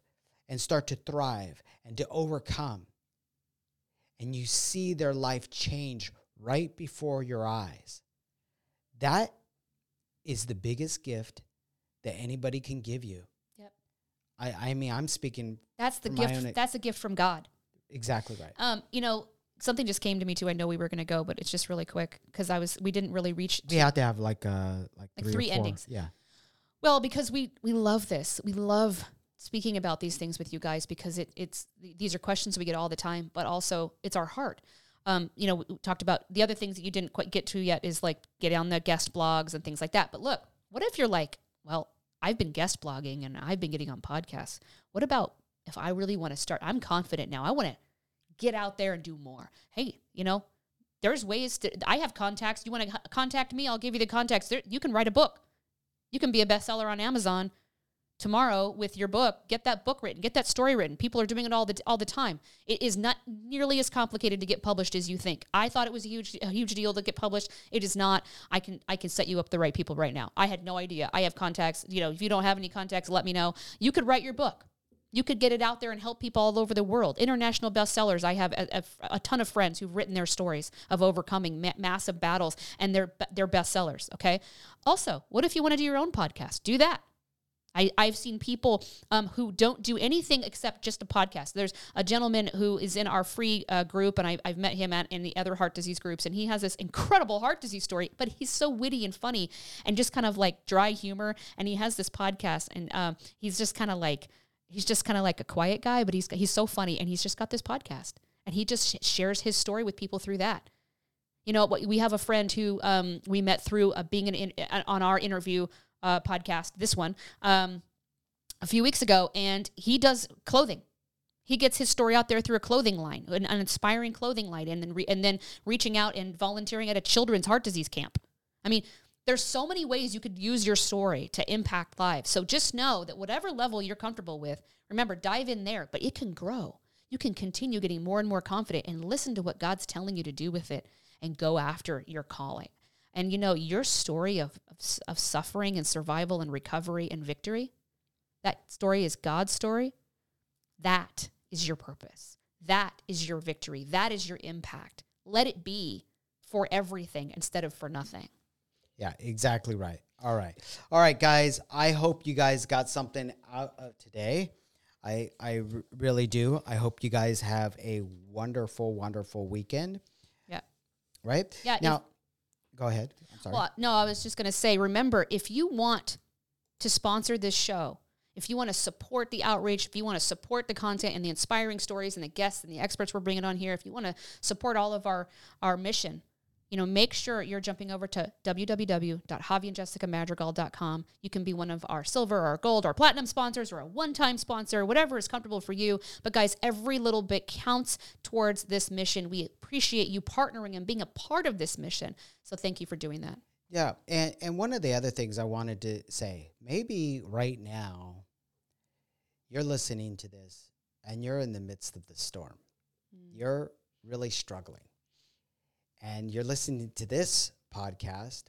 and start to thrive and to overcome. And you see their life change right before your eyes. That is the biggest gift that anybody can give you. yep I, I mean, I'm speaking that's the gift own- that's a gift from god exactly right. Um, you know, something just came to me too. I know we were going to go, but it's just really quick because I was we didn't really reach. We have to have like uh like, Like three, three endings. Yeah. Well, because we we love this. We love speaking about these things with you guys because it it's these are questions we get all the time, but also it's our heart. Um, you know, we talked about the other things that you didn't quite get to yet is like get on the guest blogs and things like that. But look, what if you're like, well, I've been guest blogging and I've been getting on podcasts. What about if I really want to start? I'm confident now. I want to get out there and do more. Hey, you know, there's ways to. I have contacts. You want to contact me? I'll give you the contacts. There, you can write a book. You can be a bestseller on Amazon tomorrow with your book, get that book written, get that story written. People are doing it all the all the time. It is not nearly as complicated to get published as you think. I thought it was a huge a huge deal to get published. It is not. I can I can set you up the right people right now. I had no idea. I have contacts. You know, if you don't have any contacts, let me know. You could write your book. You could get it out there and help people all over the world. International bestsellers. I have a, a, a ton of friends who've written their stories of overcoming ma- massive battles, and they're they're bestsellers. Okay. Also, what if you want to do your own podcast? Do that. I, I've seen people um, who don't do anything except just a podcast. There's a gentleman who is in our free uh, group, and I, I've met him at in the other heart disease groups, and he has this incredible heart disease story. But he's so witty and funny, and just kind of like dry humor. And he has this podcast, and um, he's just kind of like he's just kind of like a quiet guy, but he's he's so funny, and he's just got this podcast, and he just sh- shares his story with people through that. You know, we have a friend who um, we met through uh, being an in, on our interview uh, podcast, this one, um, a few weeks ago, and he does clothing. He gets his story out there through a clothing line, an, an inspiring clothing line, and then re- and then reaching out and volunteering at a children's heart disease camp. I mean, there's so many ways you could use your story to impact lives. So just know that whatever level you're comfortable with, remember, dive in there, but it can grow. You can continue getting more and more confident and listen to what God's telling you to do with it and go after your calling. And you know, your story of, of, of suffering and survival and recovery and victory, that story is God's story. That is your purpose. That is your victory. That is your impact. Let it be for everything instead of for nothing. Yeah, exactly right. All right. All right, guys. I hope you guys got something out of today. I I r- really do. I hope you guys have a wonderful, wonderful weekend. Yeah. Right? Yeah, Now, go ahead. I'm sorry. Well, no, I was just going to say remember, if you want to sponsor this show, if you want to support the outreach, if you want to support the content and the inspiring stories and the guests and the experts we're bringing on here, if you want to support all of our, our mission, you know, make sure you're jumping over to www.javieandjessicamadrigal.com. You can be one of our silver or gold or platinum sponsors or a one-time sponsor, whatever is comfortable for you. But guys, every little bit counts towards this mission. We appreciate you partnering and being a part of this mission. So thank you for doing that. Yeah, and and one of the other things I wanted to say, maybe right now you're listening to this and you're in the midst of the storm. Mm. You're really struggling. And you're listening to this podcast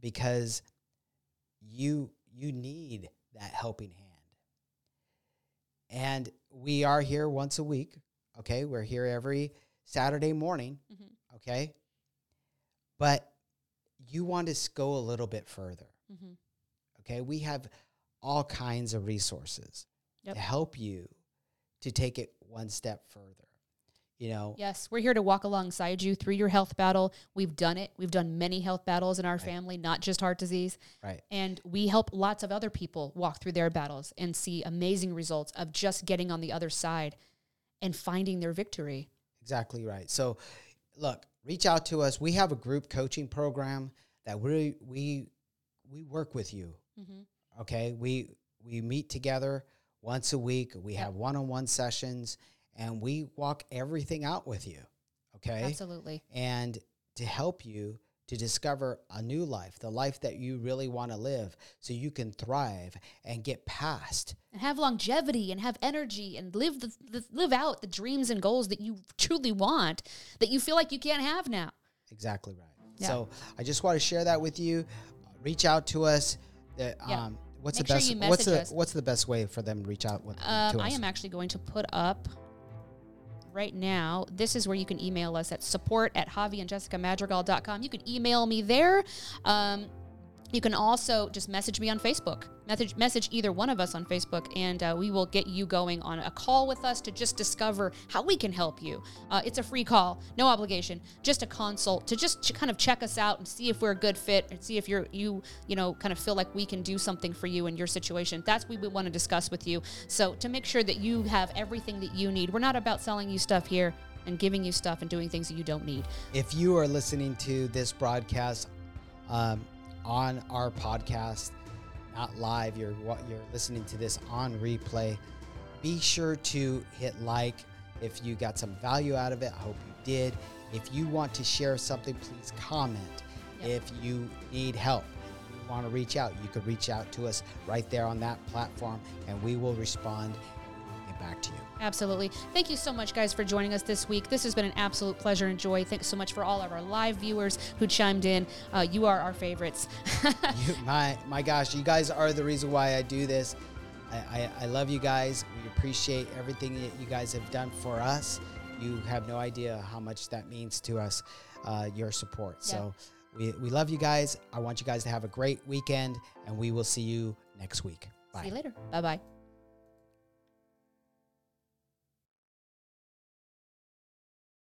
because you you need that helping hand. And we are here once a week, okay? We're here every Saturday morning, mm-hmm. okay? But you want to go a little bit further. Mm-hmm. Okay, we have all kinds of resources Yep. to help you to take it one step further. You know, Yes, we're here to walk alongside you through your health battle. We've done it. We've done many health battles in our family, not just heart disease. right? And we help lots of other people walk through their battles and see amazing results of just getting on the other side and finding their victory. Exactly right. So, look, reach out to us. We have a group coaching program that we we we work with you. Mm-hmm. Okay, we we meet together once a week. We have one-on-one sessions, and we walk everything out with you. Okay, Absolutely. and to help you to discover a new life, the life that you really want to live, so you can thrive and get past. And have longevity and have energy and live the, the live out the dreams and goals that you truly want that you feel like you can't have now. Exactly right. Yeah. So I just want to share that with you. Reach out to us. The, Yeah. um, what's Make the best? you what's the us. what's the best way for them to reach out with Um, to I am actually going to put up right now. This is where you can email us at support at javieandjessicamadrigal.com. You can email me there. Um, you can also just message me on Facebook. Message, message either one of us on Facebook, and uh, we will get you going on a call with us to just discover how we can help you. Uh, it's a free call, no obligation, just a consult to just ch- kind of check us out and see if we're a good fit and see if you're you you know kind of feel like we can do something for you in your situation. That's what we want to discuss with you. So to make sure that you have everything that you need, we're not about selling you stuff here and giving you stuff and doing things that you don't need. if you are listening to this broadcast um, on our podcast, not live, you're what you're listening to this on replay. Be sure to hit like if you got some value out of it. I hope you did. If you want to share something, please comment. Yep. If you need help, you want to reach out, you could reach out to us right there on that platform, and we will respond and get back to you. Absolutely. Thank you so much, guys, for joining us this week. This has been an absolute pleasure and joy. Thanks so much for all of our live viewers who chimed in. Uh, you are our favorites. you, my my gosh, you guys are the reason why I do this. I, I, I love you guys. We appreciate everything that you guys have done for us. You have no idea how much that means to us, uh, your support. Yeah. So we, we love you guys. I want you guys to have a great weekend, and we will see you next week. Bye. See you later. Bye bye.